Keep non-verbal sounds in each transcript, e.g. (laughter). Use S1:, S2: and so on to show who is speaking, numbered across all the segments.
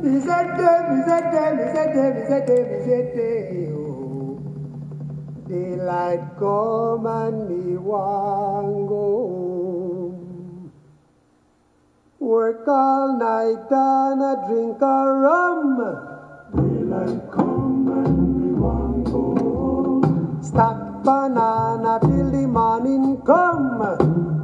S1: Mizete, mizete, mizete, mizete, mizete, oh. Daylight come and me want go. Work all night and a drink a rum. Daylight come and me want go. Stack banana till the morning come.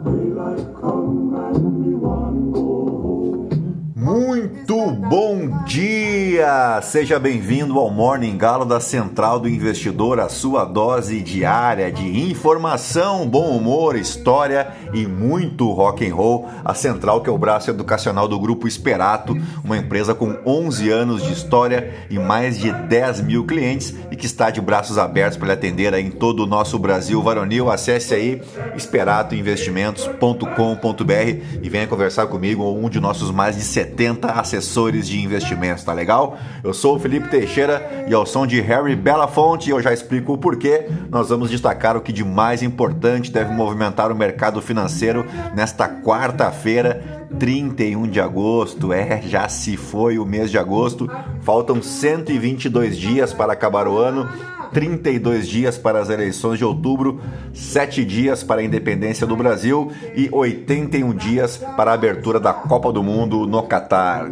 S2: Muito bom dia! Seja bem-vindo ao Morning Galo da Central do Investidor, a sua dose diária de informação, bom humor, história e muito rock and roll. A Central que é o braço educacional do Grupo Esperato, uma empresa com 11 anos de história e mais de 10 mil clientes e que está de braços abertos para lhe atender em todo o nosso Brasil varonil. Acesse aí esperatoinvestimentos.com.br e venha conversar comigo, um de nossos mais de 70 assessores de investimentos, tá legal? Eu sou o Felipe Teixeira e ao som de Harry Belafonte, eu já explico o porquê, nós vamos destacar o que de mais importante deve movimentar o mercado financeiro nesta quarta-feira, 31 de agosto. É, já se foi o mês de agosto, faltam 122 dias para acabar o ano. 32 dias para as eleições de outubro, 7 dias para a independência do Brasil e 81 dias para a abertura da Copa do Mundo no Catar.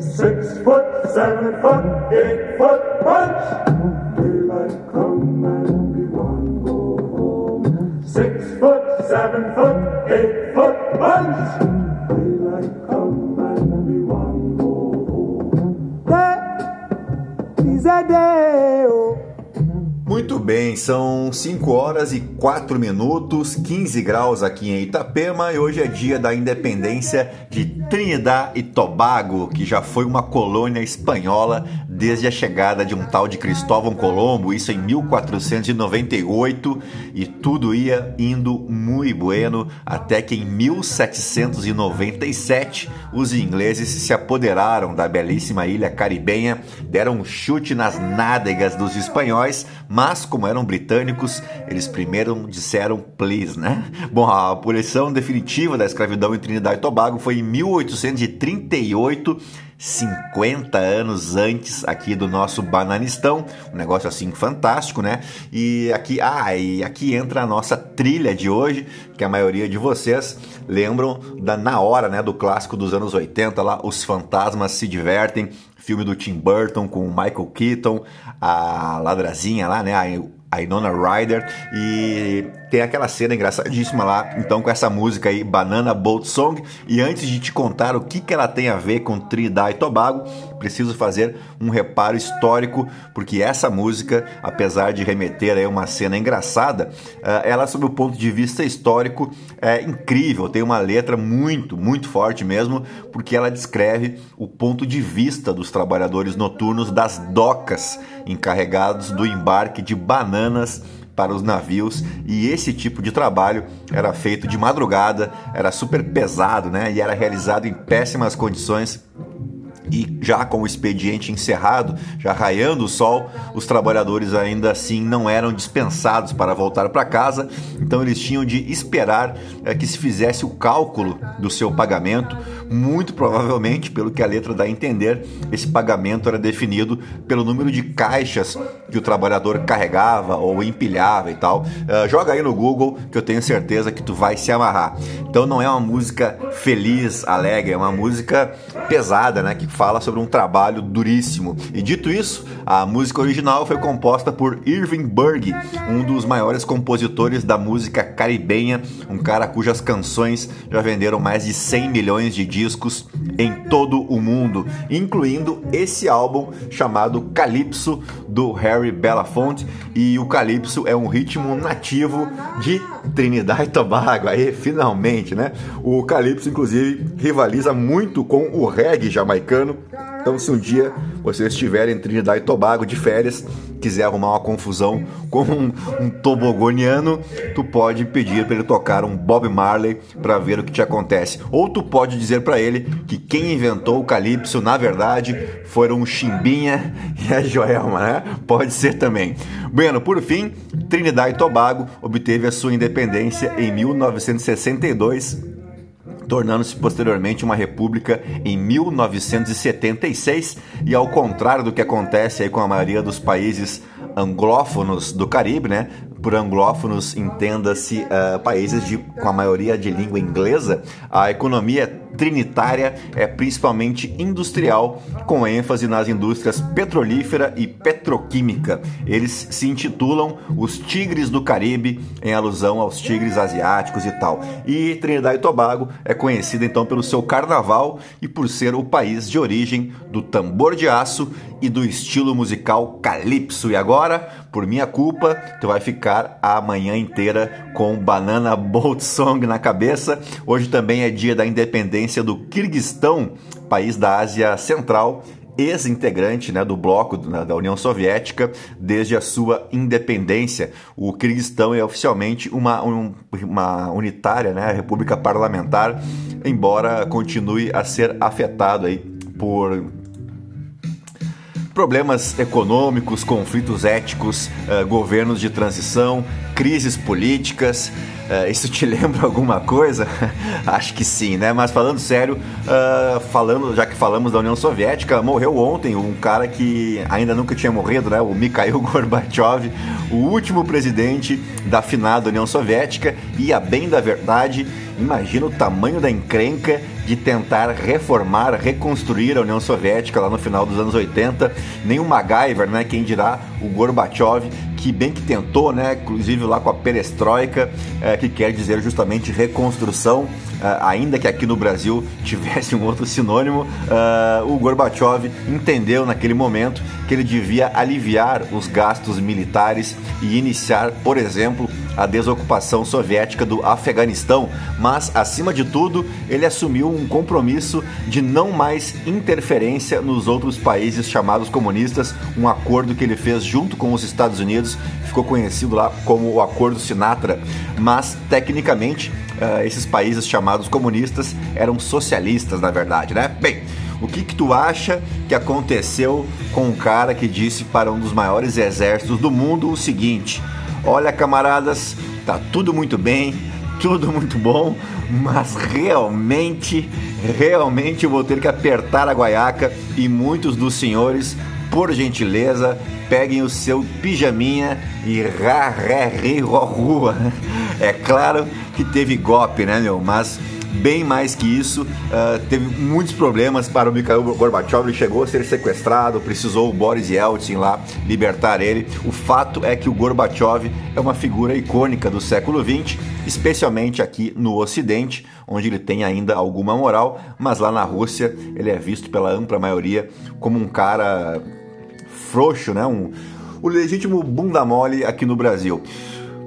S1: Six foot, seven foot, eight foot punch. Day, oh.
S2: Muito bem, são 5 horas e 4 minutos, 15 graus aqui em Itapema e hoje é dia da independência de Trinidad e Tobago, que já foi uma colônia espanhola desde a chegada de um tal de Cristóvão Colombo, isso em 1498, e tudo ia indo muito bueno até que em 1797 os ingleses se apoderaram da belíssima ilha caribenha, deram um chute nas nádegas dos espanhóis, mas como eram britânicos, eles primeiro disseram please, né? Bom, a abolição definitiva da escravidão em Trinidad e Tobago foi em 1838 50 anos antes aqui do nosso Bananistão, um negócio assim fantástico, né? E aqui, ah, e aqui entra a nossa trilha de hoje, que a maioria de vocês lembram da na hora, né, do clássico dos anos 80 lá, Os Fantasmas se Divertem, filme do Tim Burton com o Michael Keaton, a ladrazinha lá, né, a Inona Ryder e tem aquela cena engraçadíssima lá, então com essa música aí, Banana Boat Song. E antes de te contar o que, que ela tem a ver com Trinidad e Tobago, preciso fazer um reparo histórico, porque essa música, apesar de remeter a uma cena engraçada, ela, sob o ponto de vista histórico, é incrível. Tem uma letra muito, muito forte mesmo, porque ela descreve o ponto de vista dos trabalhadores noturnos das docas encarregados do embarque de bananas para os navios e esse tipo de trabalho era feito de madrugada, era super pesado, né? E era realizado em péssimas condições e já com o expediente encerrado, já raiando o sol, os trabalhadores ainda assim não eram dispensados para voltar para casa, então eles tinham de esperar é, que se fizesse o cálculo do seu pagamento. Muito provavelmente, pelo que a letra dá a entender, esse pagamento era definido pelo número de caixas que o trabalhador carregava ou empilhava e tal. Uh, joga aí no Google que eu tenho certeza que tu vai se amarrar. Então não é uma música feliz, alegre, é uma música pesada, né? Que fala sobre um trabalho duríssimo. E dito isso, a música original foi composta por Irving Berg, um dos maiores compositores da música caribenha, um cara cujas canções já venderam mais de 100 milhões de discos em todo o mundo, incluindo esse álbum chamado Calypso do Harry Belafonte. E o Calypso é um ritmo nativo de Trinidad e Tobago. Aí, finalmente, né? O Calypso, inclusive, rivaliza muito com o reggae jamaicano. Então, se um dia você estiver em Trinidad e Tobago de férias, quiser arrumar uma confusão com um, um tobogoniano, tu pode pedir para ele tocar um Bob Marley para ver o que te acontece. Ou tu pode dizer para ele que quem inventou o calypso, na verdade, foram o Chimbinha (laughs) e a Joelma, né? Pode ser também. Bueno, por fim, Trinidad e Tobago obteve a sua independência em 1962 tornando-se posteriormente uma república em 1976 e ao contrário do que acontece aí com a maioria dos países anglófonos do Caribe, né? Por anglófonos entenda-se uh, países de, com a maioria de língua inglesa, a economia trinitária é principalmente industrial, com ênfase nas indústrias petrolífera e petroquímica. Eles se intitulam os Tigres do Caribe, em alusão aos tigres asiáticos e tal. E Trinidad e Tobago é conhecida então pelo seu carnaval e por ser o país de origem do tambor de aço e do estilo musical calypso. E agora, por minha culpa, tu vai ficar a manhã inteira com Banana Boat Song na cabeça. Hoje também é dia da independência do Kirguistão, país da Ásia Central, ex-integrante né, do bloco da União Soviética desde a sua independência. O Kirguistão é oficialmente uma, um, uma unitária, né, república parlamentar, embora continue a ser afetado aí por problemas econômicos, conflitos éticos, uh, governos de transição, crises políticas. Uh, isso te (laughs) lembra alguma coisa? (laughs) Acho que sim, né? Mas falando sério, uh, falando, já que falamos da União Soviética, morreu ontem um cara que ainda nunca tinha morrido, né? O Mikhail (laughs) Gorbachev, o último presidente da finada União Soviética. E a bem da verdade, imagina o tamanho da encrenca de tentar reformar, reconstruir a União Soviética lá no final dos anos 80. Nem o MacGyver, né? Quem dirá o Gorbachev, que bem que tentou, né? Inclusive lá com a perestroika, é, que quer dizer justamente reconstrução, é, ainda que aqui no Brasil tivesse um outro sinônimo, é, o Gorbachev entendeu naquele momento que ele devia aliviar os gastos militares e iniciar, por exemplo, a desocupação soviética do Afeganistão, mas acima de tudo, ele assumiu um compromisso de não mais interferência nos outros países chamados comunistas, um acordo que ele fez junto com os Estados Unidos, ficou conhecido lá como o Acordo Sinatra, mas tecnicamente uh, esses países chamados comunistas eram socialistas, na verdade, né? Bem, o que, que tu acha que aconteceu com um cara que disse para um dos maiores exércitos do mundo o seguinte: Olha, camaradas, tá tudo muito bem, tudo muito bom, mas realmente, realmente eu vou ter que apertar a guaiaca e muitos dos senhores, por gentileza, peguem o seu pijaminha e rá, ré, ri, rua. É claro que teve golpe, né, meu? Mas bem mais que isso. Uh, teve muitos problemas para o Mikhail Gorbachev, ele chegou a ser sequestrado, precisou o Boris Yeltsin lá libertar ele. O fato é que o Gorbachev é uma figura icônica do século XX, especialmente aqui no Ocidente, onde ele tem ainda alguma moral, mas lá na Rússia ele é visto pela ampla maioria como um cara frouxo, né? Um, o legítimo bunda mole aqui no Brasil.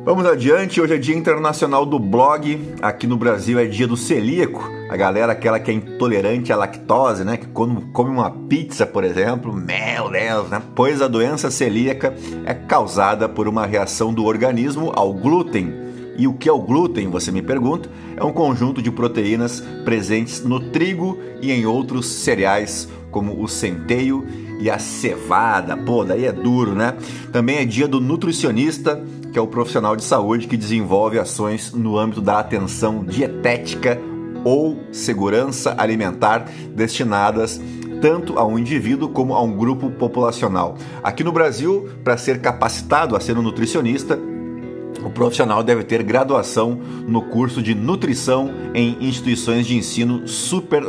S2: Vamos adiante, hoje é Dia Internacional do Blog, aqui no Brasil é dia do celíaco, a galera aquela que é intolerante à lactose, né, que quando come uma pizza, por exemplo, meu Deus, né, pois a doença celíaca é causada por uma reação do organismo ao glúten. E o que é o glúten, você me pergunta? É um conjunto de proteínas presentes no trigo e em outros cereais, como o centeio e a cevada. Pô, daí é duro, né? Também é dia do nutricionista, que é o profissional de saúde que desenvolve ações no âmbito da atenção dietética ou segurança alimentar destinadas tanto a um indivíduo como a um grupo populacional. Aqui no Brasil, para ser capacitado a ser um nutricionista, o profissional deve ter graduação no curso de nutrição em instituições de ensino super,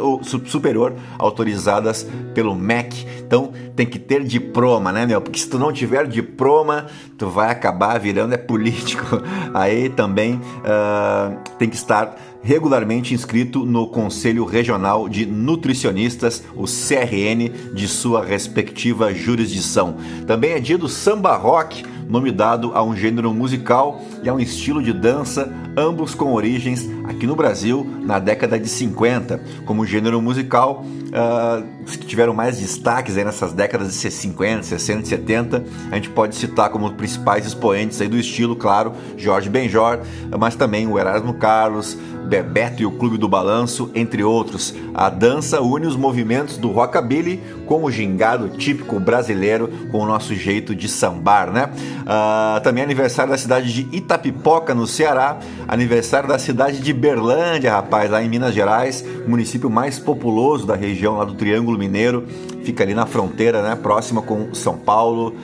S2: superior autorizadas pelo MEC. Então tem que ter diploma, né, meu? Porque se tu não tiver diploma, tu vai acabar virando é político. (laughs) Aí também uh, tem que estar regularmente inscrito no Conselho Regional de Nutricionistas, o CRN, de sua respectiva jurisdição. Também é dia do samba rock nome dado a um gênero musical e a um estilo de dança, ambos com origens aqui no Brasil na década de 50. Como gênero musical, uh, que tiveram mais destaques aí nessas décadas de 50, 60 e 70, a gente pode citar como principais expoentes aí do estilo, claro, Jorge Benjor, mas também o Erasmo Carlos, Bebeto e o Clube do Balanço, entre outros. A dança une os movimentos do rockabilly com o gingado típico brasileiro, com o nosso jeito de sambar, né? Uh, também aniversário da cidade de Itapipoca, no Ceará, aniversário da cidade de Berlândia, rapaz, lá em Minas Gerais, município mais populoso da região lá do Triângulo Mineiro, fica ali na fronteira, né? Próxima com São Paulo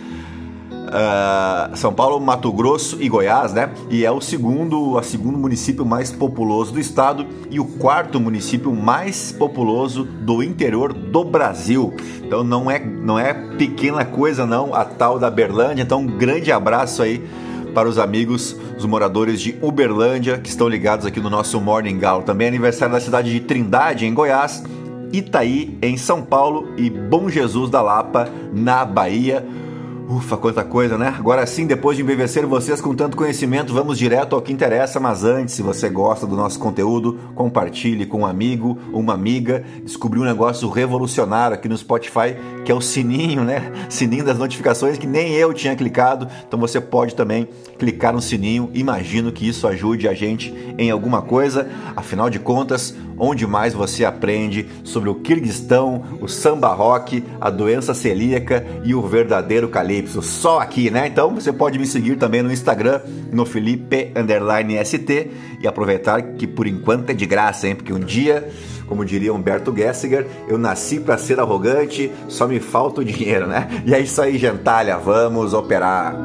S2: uh, São Paulo, Mato Grosso e Goiás, né? E é o segundo, a segundo município mais populoso do estado e o quarto município mais populoso do interior do Brasil. Então não é, não é pequena coisa não a tal da Berlândia. Então um grande abraço aí para os amigos, os moradores de Uberlândia que estão ligados aqui no nosso Morning Galo. Também é aniversário da cidade de Trindade, em Goiás, Itaí, em São Paulo e Bom Jesus da Lapa, na Bahia. Ufa, quanta coisa, né? Agora sim, depois de embevecer vocês com tanto conhecimento, vamos direto ao que interessa. Mas antes, se você gosta do nosso conteúdo, compartilhe com um amigo, uma amiga. Descobri um negócio revolucionário aqui no Spotify, que é o sininho, né? Sininho das notificações que nem eu tinha clicado. Então você pode também clicar no sininho. Imagino que isso ajude a gente em alguma coisa. Afinal de contas, onde mais você aprende sobre o Kirguistão, o samba rock, a doença celíaca e o verdadeiro calypso. Só aqui, né? Então você pode me seguir também no Instagram, no Felipe ST e aproveitar que por enquanto é de graça, hein? Porque um dia, como diria Humberto Gessinger, eu nasci para ser arrogante, só me falta o dinheiro, né? E é isso aí, gentalha, vamos operar.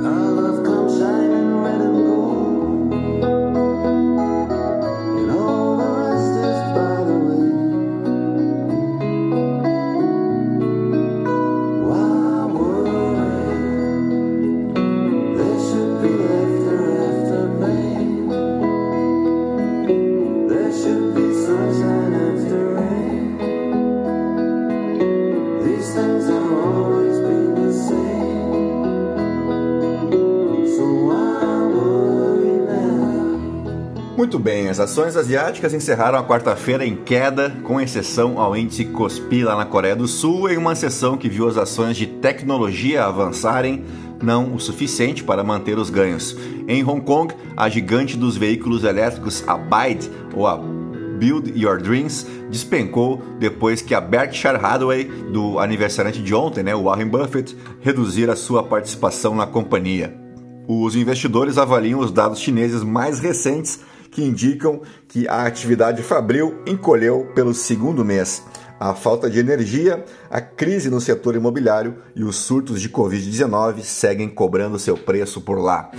S2: As ações asiáticas encerraram a quarta-feira em queda, com exceção ao índice Kospi lá na Coreia do Sul, em uma sessão que viu as ações de tecnologia avançarem, não o suficiente para manter os ganhos. Em Hong Kong, a gigante dos veículos elétricos, a ou a Build Your Dreams, despencou depois que a Berkshire Hathaway, do aniversariante de ontem, né, Warren Buffett, reduzir a sua participação na companhia. Os investidores avaliam os dados chineses mais recentes que indicam que a atividade fabril encolheu pelo segundo mês. A falta de energia, a crise no setor imobiliário e os surtos de Covid-19 seguem cobrando seu preço por lá.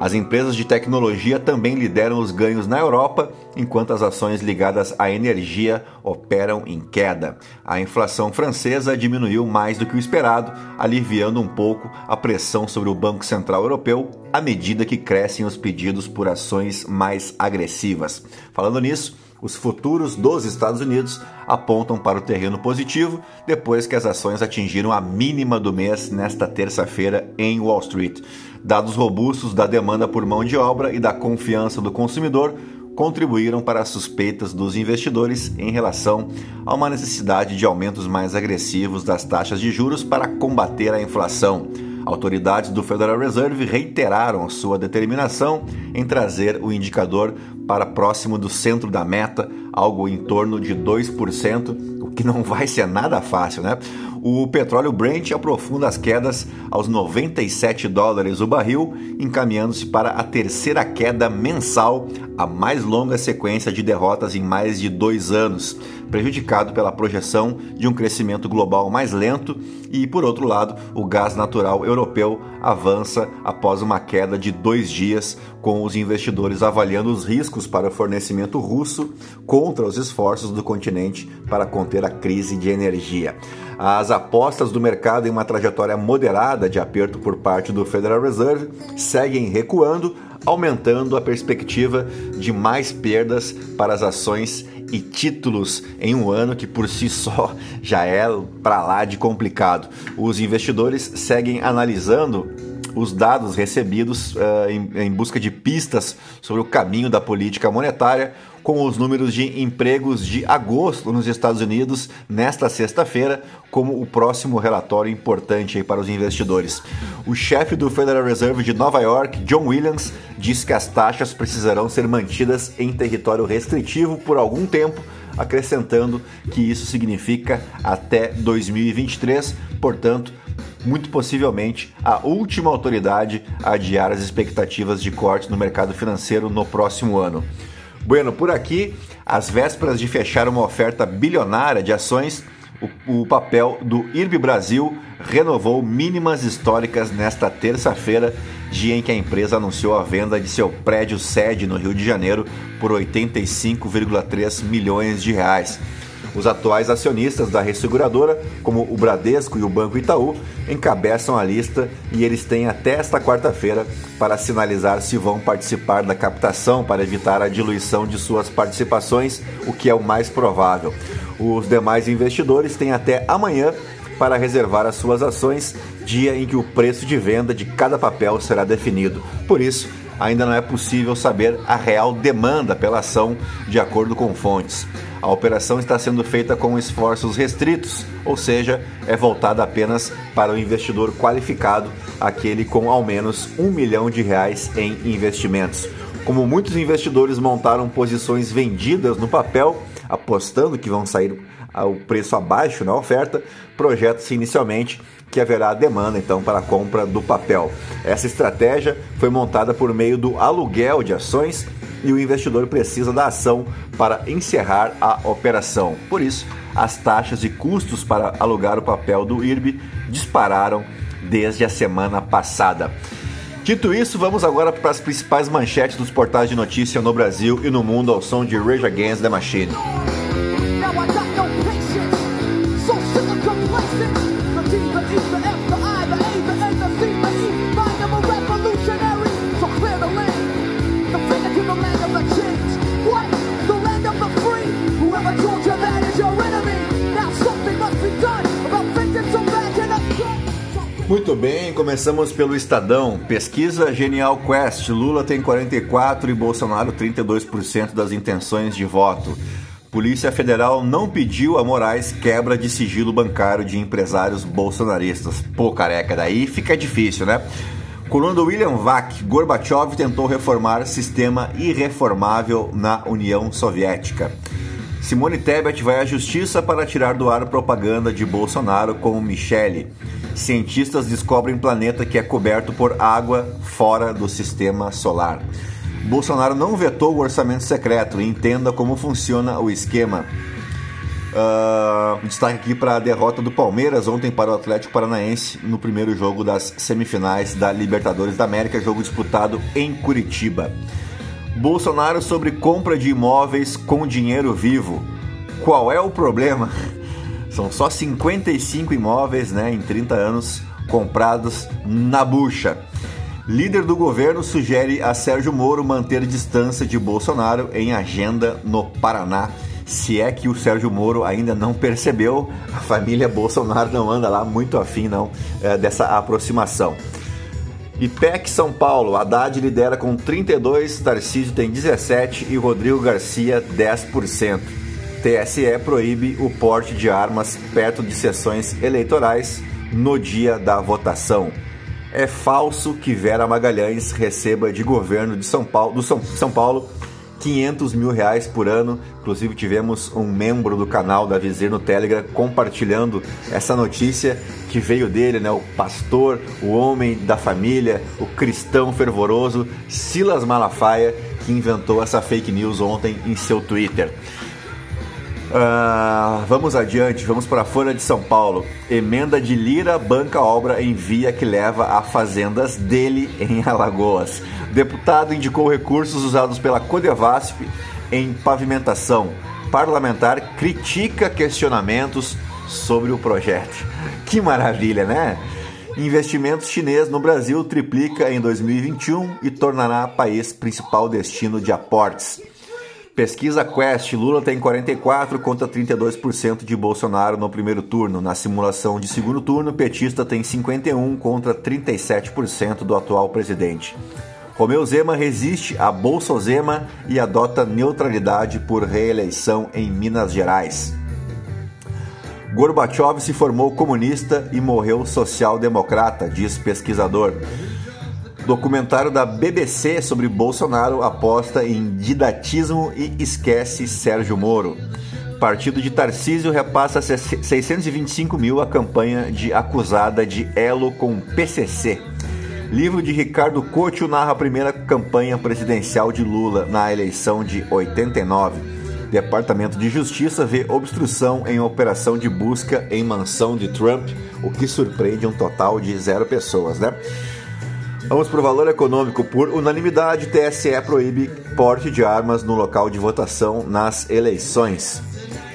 S2: As empresas de tecnologia também lideram os ganhos na Europa, enquanto as ações ligadas à energia operam em queda. A inflação francesa diminuiu mais do que o esperado, aliviando um pouco a pressão sobre o Banco Central Europeu à medida que crescem os pedidos por ações mais agressivas. Falando nisso, os futuros dos Estados Unidos apontam para o terreno positivo depois que as ações atingiram a mínima do mês nesta terça-feira em Wall Street. Dados robustos da demanda por mão de obra e da confiança do consumidor contribuíram para as suspeitas dos investidores em relação a uma necessidade de aumentos mais agressivos das taxas de juros para combater a inflação. Autoridades do Federal Reserve reiteraram sua determinação em trazer o indicador para próximo do centro da meta, algo em torno de 2%, o que não vai ser nada fácil, né? O petróleo Brent aprofunda as quedas aos 97 dólares o barril, encaminhando-se para a terceira queda mensal, a mais longa sequência de derrotas em mais de dois anos, prejudicado pela projeção de um crescimento global mais lento e, por outro lado, o gás natural europeu avança após uma queda de dois dias, com os investidores avaliando os riscos para o fornecimento russo contra os esforços do continente para conter a crise de energia. As apostas do mercado em uma trajetória moderada de aperto por parte do Federal Reserve seguem recuando, aumentando a perspectiva de mais perdas para as ações e títulos em um ano que por si só (laughs) já é para lá de complicado. Os investidores seguem analisando os dados recebidos uh, em, em busca de pistas sobre o caminho da política monetária com os números de empregos de agosto nos Estados Unidos nesta sexta-feira, como o próximo relatório importante para os investidores. O chefe do Federal Reserve de Nova York, John Williams, diz que as taxas precisarão ser mantidas em território restritivo por algum tempo, acrescentando que isso significa até 2023, portanto, muito possivelmente a última autoridade a adiar as expectativas de corte no mercado financeiro no próximo ano. Bueno, por aqui, às vésperas de fechar uma oferta bilionária de ações, o, o papel do IRB Brasil renovou mínimas históricas nesta terça-feira, dia em que a empresa anunciou a venda de seu prédio sede no Rio de Janeiro por 85,3 milhões de reais. Os atuais acionistas da resseguradora, como o Bradesco e o Banco Itaú, encabeçam a lista e eles têm até esta quarta-feira para sinalizar se vão participar da captação para evitar a diluição de suas participações, o que é o mais provável. Os demais investidores têm até amanhã para reservar as suas ações, dia em que o preço de venda de cada papel será definido. Por isso, ainda não é possível saber a real demanda pela ação, de acordo com fontes. A operação está sendo feita com esforços restritos, ou seja, é voltada apenas para o investidor qualificado, aquele com ao menos um milhão de reais em investimentos. Como muitos investidores montaram posições vendidas no papel, apostando que vão sair ao preço abaixo na oferta, projeta-se inicialmente que haverá demanda então para a compra do papel. Essa estratégia foi montada por meio do aluguel de ações e o investidor precisa da ação para encerrar a operação. Por isso, as taxas e custos para alugar o papel do IRB dispararam desde a semana passada. Dito isso, vamos agora para as principais manchetes dos portais de notícia no Brasil e no mundo ao som de Rage Against the Machine. Muito bem, começamos pelo Estadão. Pesquisa Genial Quest. Lula tem 44 e Bolsonaro 32% das intenções de voto. Polícia Federal não pediu a Moraes quebra de sigilo bancário de empresários bolsonaristas. Pô, careca, daí fica difícil, né? Coluna William Vac, Gorbachev tentou reformar sistema irreformável na União Soviética. Simone Tebet vai à justiça para tirar do ar propaganda de Bolsonaro com Michele. Cientistas descobrem planeta que é coberto por água fora do sistema solar. Bolsonaro não vetou o orçamento secreto. Entenda como funciona o esquema. Uh, destaque aqui para a derrota do Palmeiras ontem para o Atlético Paranaense no primeiro jogo das semifinais da Libertadores da América, jogo disputado em Curitiba. Bolsonaro sobre compra de imóveis com dinheiro vivo. Qual é o problema? São só 55 imóveis né, em 30 anos comprados na bucha. Líder do governo sugere a Sérgio Moro manter distância de Bolsonaro em agenda no Paraná. Se é que o Sérgio Moro ainda não percebeu, a família Bolsonaro não anda lá muito afim não é, dessa aproximação. IPEC São Paulo, Haddad lidera com 32, Tarcísio tem 17 e Rodrigo Garcia 10%. TSE proíbe o porte de armas perto de sessões eleitorais no dia da votação. É falso que Vera Magalhães receba de governo de São Paulo, do São, São Paulo 500 mil reais por ano. Inclusive tivemos um membro do canal da Vizir no Telegram compartilhando essa notícia que veio dele, né? O pastor, o homem da família, o cristão fervoroso Silas Malafaia, que inventou essa fake news ontem em seu Twitter. Uh, vamos adiante, vamos para a Folha de São Paulo. Emenda de Lira banca obra em via que leva a fazendas dele em Alagoas. Deputado indicou recursos usados pela Codevasp em pavimentação. Parlamentar critica questionamentos sobre o projeto. Que maravilha, né? Investimento chinês no Brasil triplica em 2021 e tornará país principal destino de aportes. Pesquisa Quest, Lula tem 44 contra 32% de Bolsonaro no primeiro turno. Na simulação de segundo turno, petista tem 51 contra 37% do atual presidente. Romeu Zema resiste a Bolsozema e adota neutralidade por reeleição em Minas Gerais. Gorbachev se formou comunista e morreu social-democrata, diz pesquisador. Documentário da BBC sobre Bolsonaro aposta em didatismo e esquece Sérgio Moro. Partido de Tarcísio repassa 625 mil a campanha de acusada de elo com PCC. Livro de Ricardo Couto narra a primeira campanha presidencial de Lula na eleição de 89. Departamento de Justiça vê obstrução em operação de busca em mansão de Trump, o que surpreende um total de zero pessoas, né? Vamos para o valor econômico. Por unanimidade, TSE proíbe porte de armas no local de votação nas eleições.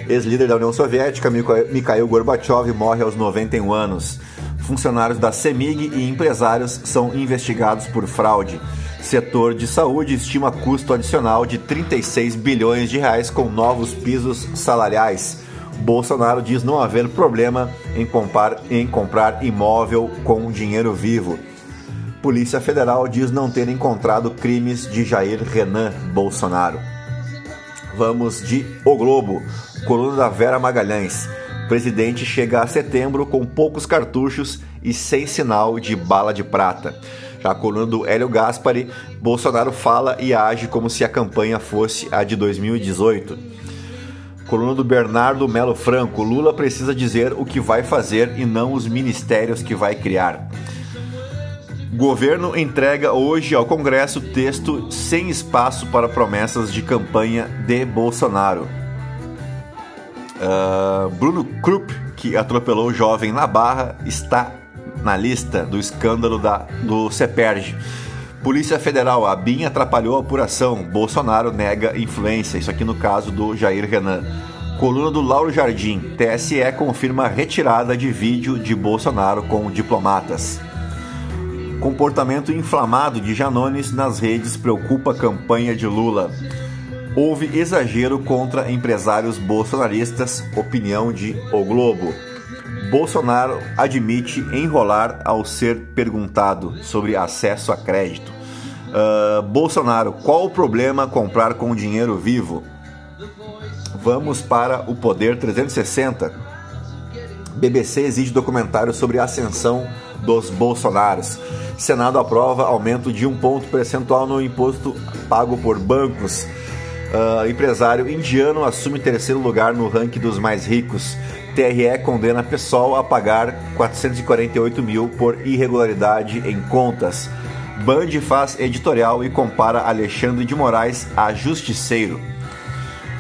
S2: Ex-líder da União Soviética, Mikhail Gorbachev, morre aos 91 anos. Funcionários da CEMIG e empresários são investigados por fraude. Setor de saúde estima custo adicional de 36 bilhões de reais com novos pisos salariais. Bolsonaro diz não haver problema em comprar, em comprar imóvel com dinheiro vivo. Polícia Federal diz não ter encontrado crimes de Jair Renan Bolsonaro. Vamos de O Globo, coluna da Vera Magalhães. Presidente chega a setembro com poucos cartuchos e sem sinal de bala de prata. Já coluna do Hélio Gaspari, Bolsonaro fala e age como se a campanha fosse a de 2018. Coluna do Bernardo Melo Franco, Lula precisa dizer o que vai fazer e não os ministérios que vai criar. Governo entrega hoje ao Congresso texto sem espaço para promessas de campanha de Bolsonaro. Uh, Bruno Krupp, que atropelou o jovem na Barra, está na lista do escândalo da, do CEPERG. Polícia Federal, a BIM atrapalhou a apuração. Bolsonaro nega influência. Isso aqui no caso do Jair Renan. Coluna do Lauro Jardim. TSE confirma retirada de vídeo de Bolsonaro com diplomatas. Comportamento inflamado de Janones nas redes preocupa a campanha de Lula. Houve exagero contra empresários bolsonaristas, opinião de O Globo. Bolsonaro admite enrolar ao ser perguntado sobre acesso a crédito. Uh, Bolsonaro, qual o problema comprar com dinheiro vivo? Vamos para o Poder 360. BBC exige documentário sobre a ascensão dos Bolsonaros. Senado aprova aumento de um ponto percentual no imposto pago por bancos. Uh, empresário indiano assume terceiro lugar no ranking dos mais ricos. TRE condena PSOL a pagar 448 mil por irregularidade em contas. Band faz editorial e compara Alexandre de Moraes a justiceiro.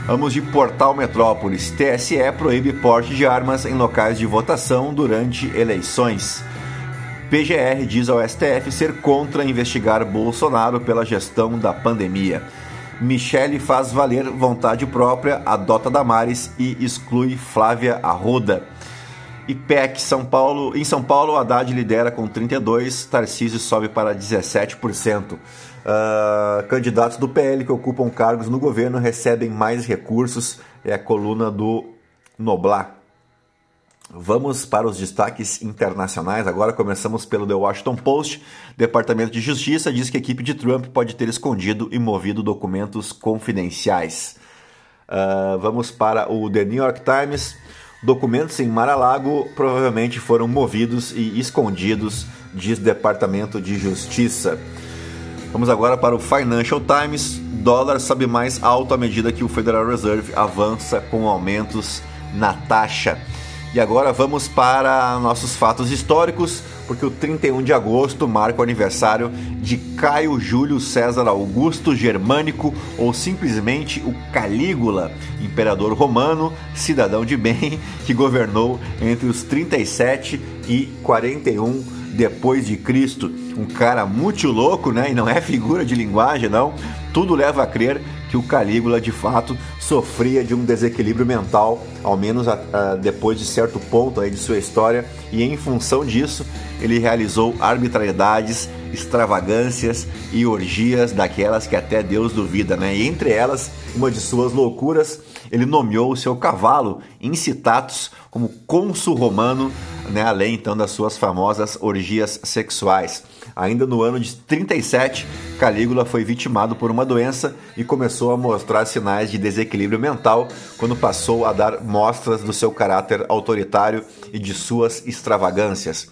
S2: Vamos de Portal Metrópolis. TSE proíbe porte de armas em locais de votação durante eleições. PGR diz ao STF ser contra investigar Bolsonaro pela gestão da pandemia. Michele faz valer vontade própria, adota Damares e exclui Flávia Arruda. IPEC São Paulo, em São Paulo, Haddad lidera com 32, Tarcísio sobe para 17%. Uh, ah, candidatos do PL que ocupam cargos no governo recebem mais recursos, é a coluna do Noblar. Vamos para os destaques internacionais. Agora começamos pelo The Washington Post. Departamento de Justiça diz que a equipe de Trump pode ter escondido e movido documentos confidenciais. Uh, vamos para o The New York Times. Documentos em Mar-a-Lago provavelmente foram movidos e escondidos, diz Departamento de Justiça. Vamos agora para o Financial Times. Dólar sobe mais alto à medida que o Federal Reserve avança com aumentos na taxa. E agora vamos para nossos fatos históricos, porque o 31 de agosto marca o aniversário de Caio Júlio César Augusto Germânico, ou simplesmente o Calígula, imperador romano, cidadão de bem, (laughs) que governou entre os 37 e 41 depois de Cristo. Um cara muito louco, né? E não é figura de linguagem, não. Tudo leva a crer que o Calígula de fato sofria de um desequilíbrio mental, ao menos a, a, depois de certo ponto aí de sua história, e em função disso ele realizou arbitrariedades extravagâncias e orgias daquelas que até Deus duvida, né? E entre elas, uma de suas loucuras, ele nomeou o seu cavalo Incitatus como cônsul romano, né? além então das suas famosas orgias sexuais. Ainda no ano de 37, Calígula foi vitimado por uma doença e começou a mostrar sinais de desequilíbrio mental quando passou a dar mostras do seu caráter autoritário e de suas extravagâncias.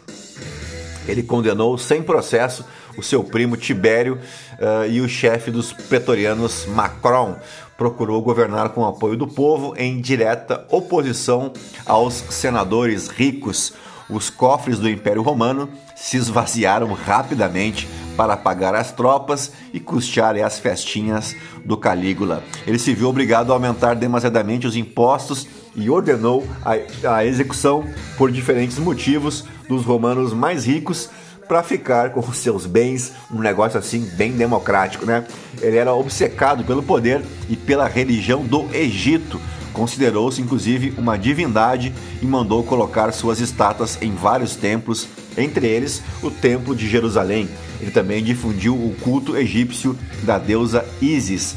S2: Ele condenou sem processo o seu primo Tibério uh, e o chefe dos pretorianos Macron. Procurou governar com o apoio do povo em direta oposição aos senadores ricos. Os cofres do Império Romano se esvaziaram rapidamente para pagar as tropas e custear as festinhas do Calígula. Ele se viu obrigado a aumentar demasiadamente os impostos e ordenou a, a execução, por diferentes motivos, dos romanos mais ricos para ficar com os seus bens, um negócio assim bem democrático, né? Ele era obcecado pelo poder e pela religião do Egito. Considerou-se inclusive uma divindade e mandou colocar suas estátuas em vários templos, entre eles o Templo de Jerusalém. Ele também difundiu o culto egípcio da deusa Isis.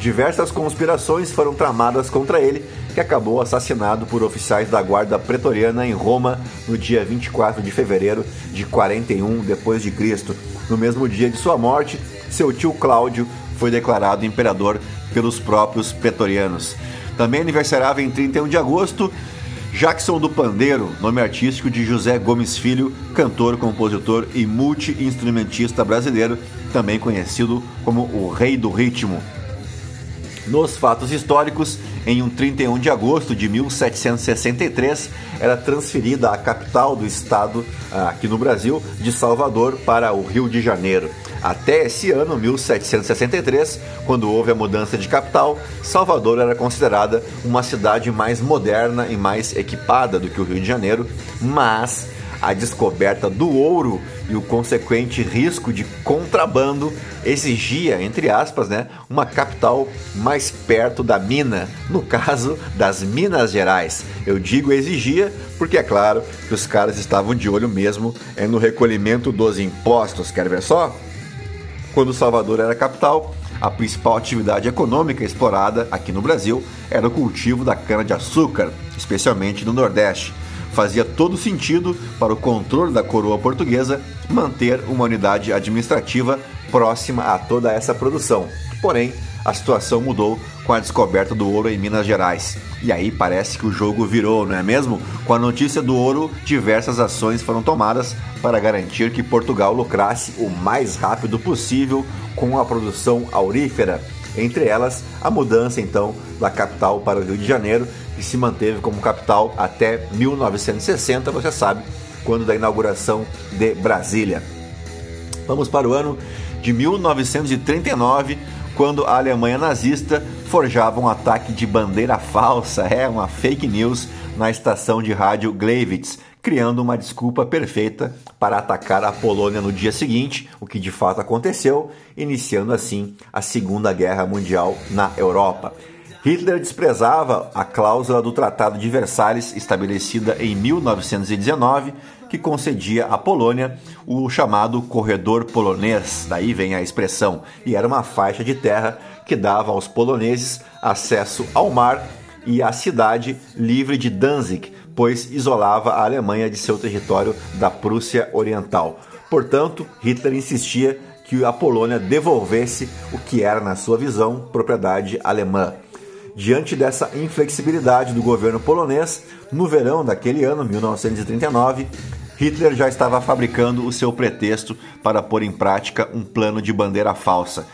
S2: Diversas conspirações foram tramadas contra ele, que acabou assassinado por oficiais da guarda pretoriana em Roma no dia 24 de fevereiro de 41 depois de Cristo. No mesmo dia de sua morte, seu tio Cláudio foi declarado imperador pelos próprios pretorianos. Também aniversariava em 31 de agosto Jackson do Pandeiro, nome artístico de José Gomes Filho, cantor, compositor e multi-instrumentista brasileiro, também conhecido como o Rei do Ritmo. Nos fatos históricos, em um 31 de agosto de 1763, era transferida a capital do estado, ah, aqui no Brasil, de Salvador para o Rio de Janeiro. Até esse ano, 1763, quando houve a mudança de capital, Salvador era considerada uma cidade mais moderna e mais equipada do que o Rio de Janeiro, mas a descoberta do ouro e o consequente risco de contrabando exigia, entre aspas, né, uma capital mais perto da mina, no caso das Minas Gerais. Eu digo exigia porque é claro que os caras estavam de olho mesmo é no recolhimento dos impostos. Quer ver só? Quando Salvador era capital, a principal atividade econômica explorada aqui no Brasil era o cultivo da cana-de-açúcar, especialmente no Nordeste fazia todo sentido para o controle da coroa portuguesa manter uma unidade administrativa próxima a toda essa produção. Porém, a situação mudou com a descoberta do ouro em Minas Gerais. E aí parece que o jogo virou, não é mesmo? Com a notícia do ouro, diversas ações foram tomadas para garantir que Portugal lucrasse o mais rápido possível com a produção aurífera. Entre elas, a mudança então da capital para o Rio de Janeiro que se manteve como capital até 1960, você sabe, quando da inauguração de Brasília. Vamos para o ano de 1939, quando a Alemanha nazista forjava um ataque de bandeira falsa, é uma fake news, na estação de rádio Gleiwitz, criando uma desculpa perfeita para atacar a Polônia no dia seguinte, o que de fato aconteceu, iniciando assim a Segunda Guerra Mundial na Europa. Hitler desprezava a cláusula do Tratado de Versalhes, estabelecida em 1919, que concedia à Polônia o chamado Corredor Polonês, daí vem a expressão, e era uma faixa de terra que dava aos poloneses acesso ao mar e à cidade livre de Danzig, pois isolava a Alemanha de seu território da Prússia Oriental. Portanto, Hitler insistia que a Polônia devolvesse o que era, na sua visão, propriedade alemã. Diante dessa inflexibilidade do governo polonês, no verão daquele ano, 1939, Hitler já estava fabricando o seu pretexto para pôr em prática um plano de bandeira falsa.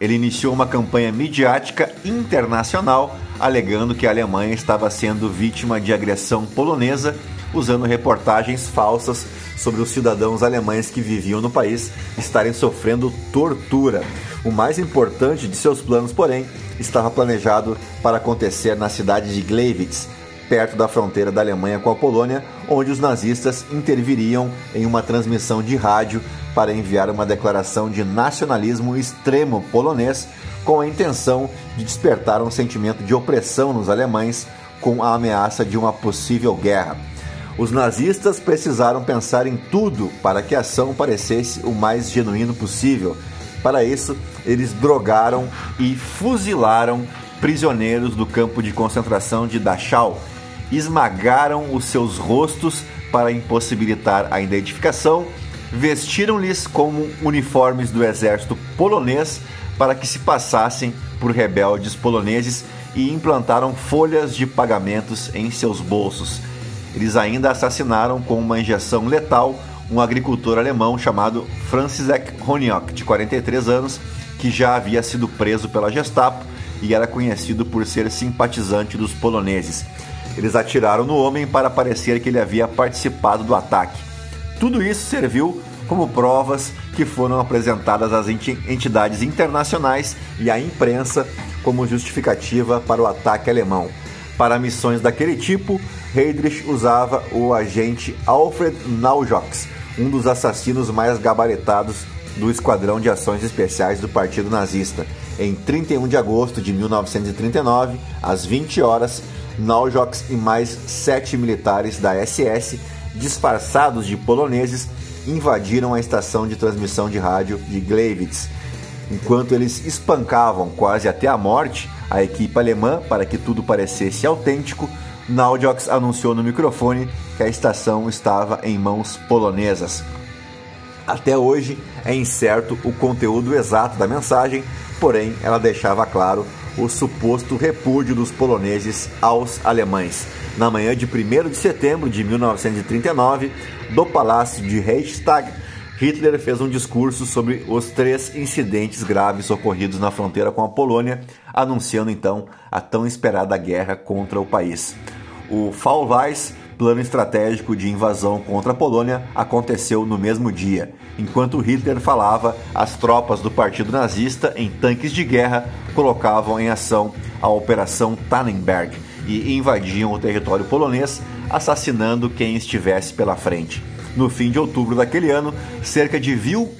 S2: Ele iniciou uma campanha midiática internacional alegando que a Alemanha estava sendo vítima de agressão polonesa, usando reportagens falsas sobre os cidadãos alemães que viviam no país estarem sofrendo tortura. O mais importante de seus planos, porém, estava planejado para acontecer na cidade de Gleiwitz, perto da fronteira da Alemanha com a Polônia, onde os nazistas interviriam em uma transmissão de rádio para enviar uma declaração de nacionalismo extremo polonês com a intenção de despertar um sentimento de opressão nos alemães com a ameaça de uma possível guerra. Os nazistas precisaram pensar em tudo para que a ação parecesse o mais genuíno possível. Para isso, eles drogaram e fuzilaram prisioneiros do campo de concentração de Dachau, esmagaram os seus rostos para impossibilitar a identificação, vestiram-lhes como uniformes do exército polonês para que se passassem por rebeldes poloneses e implantaram folhas de pagamentos em seus bolsos. Eles ainda assassinaram com uma injeção letal um agricultor alemão chamado Franziszek Honiok, de 43 anos, que já havia sido preso pela Gestapo e era conhecido por ser simpatizante dos poloneses. Eles atiraram no homem para parecer que ele havia participado do ataque. Tudo isso serviu como provas que foram apresentadas às entidades internacionais e à imprensa como justificativa para o ataque alemão. Para missões daquele tipo, Heydrich usava o agente Alfred Naujoks, um dos assassinos mais gabaritados do Esquadrão de Ações Especiais do Partido Nazista. Em 31 de agosto de 1939, às 20 horas, Naujoks e mais sete militares da SS, disfarçados de poloneses, invadiram a estação de transmissão de rádio de Gleiwitz. Enquanto eles espancavam quase até a morte a equipe alemã para que tudo parecesse autêntico, Naujoks anunciou no microfone que a estação estava em mãos polonesas. Até hoje é incerto o conteúdo exato da mensagem, porém ela deixava claro o suposto repúdio dos poloneses aos alemães. Na manhã de 1 de setembro de 1939, do Palácio de Reichstag, Hitler fez um discurso sobre os três incidentes graves ocorridos na fronteira com a Polônia, anunciando então a tão esperada guerra contra o país. O Fallweiss, plano estratégico de invasão contra a Polônia, aconteceu no mesmo dia. Enquanto Hitler falava, as tropas do Partido Nazista, em tanques de guerra, colocavam em ação a Operação Tannenberg e invadiam o território polonês, assassinando quem estivesse pela frente. No fim de outubro daquele ano, cerca de,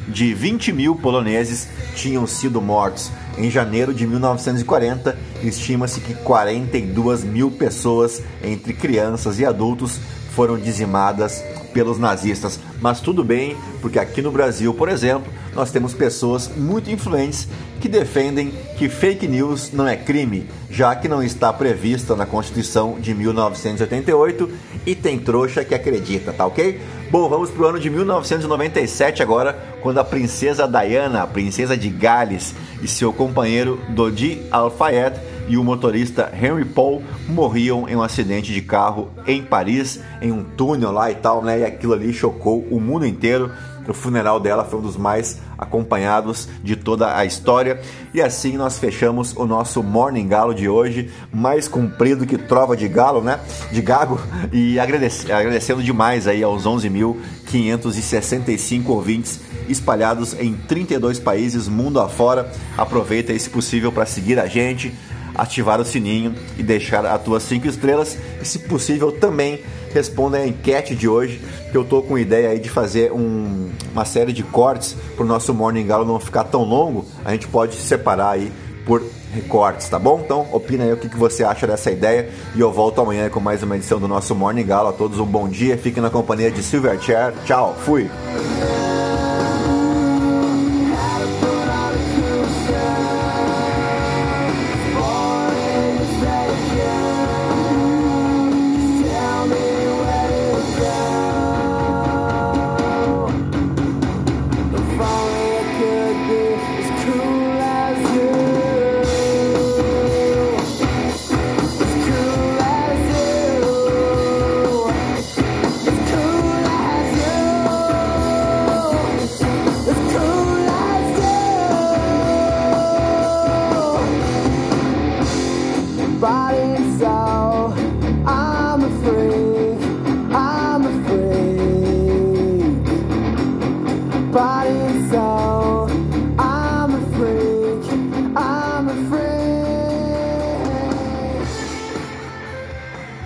S2: de 20 mil poloneses tinham sido mortos. Em janeiro de 1940, estima-se que 42 mil pessoas, entre crianças e adultos, foram dizimadas pelos nazistas. Mas tudo bem, porque aqui no Brasil, por exemplo, nós temos pessoas muito influentes que defendem que fake news não é crime, já que não está prevista na Constituição de 1988 e tem trouxa que acredita, tá ok? Bom, vamos pro ano de 1997 agora, quando a princesa Diana, a princesa de Gales, e seu companheiro Dodi Al-Fayed e o motorista Henry Paul morriam em um acidente de carro em Paris, em um túnel lá e tal, né? E aquilo ali chocou o mundo inteiro. O funeral dela foi um dos mais acompanhados de toda a história. E assim nós fechamos o nosso Morning Galo de hoje, mais comprido que trova de galo, né? De gago. E agradecendo, demais aí aos 11.565 ouvintes espalhados em 32 países mundo afora. Aproveita aí, se possível, para seguir a gente ativar o sininho e deixar as tuas cinco estrelas. E se possível também responda a enquete de hoje, que eu tô com ideia aí de fazer um, uma série de cortes para o nosso Morning Galo não ficar tão longo. A gente pode separar aí por recortes, tá bom? Então opina aí o que, que você acha dessa ideia e eu volto amanhã com mais uma edição do nosso Morning Galo. A todos um bom dia, fiquem na companhia de Silverchair. Tchau, fui!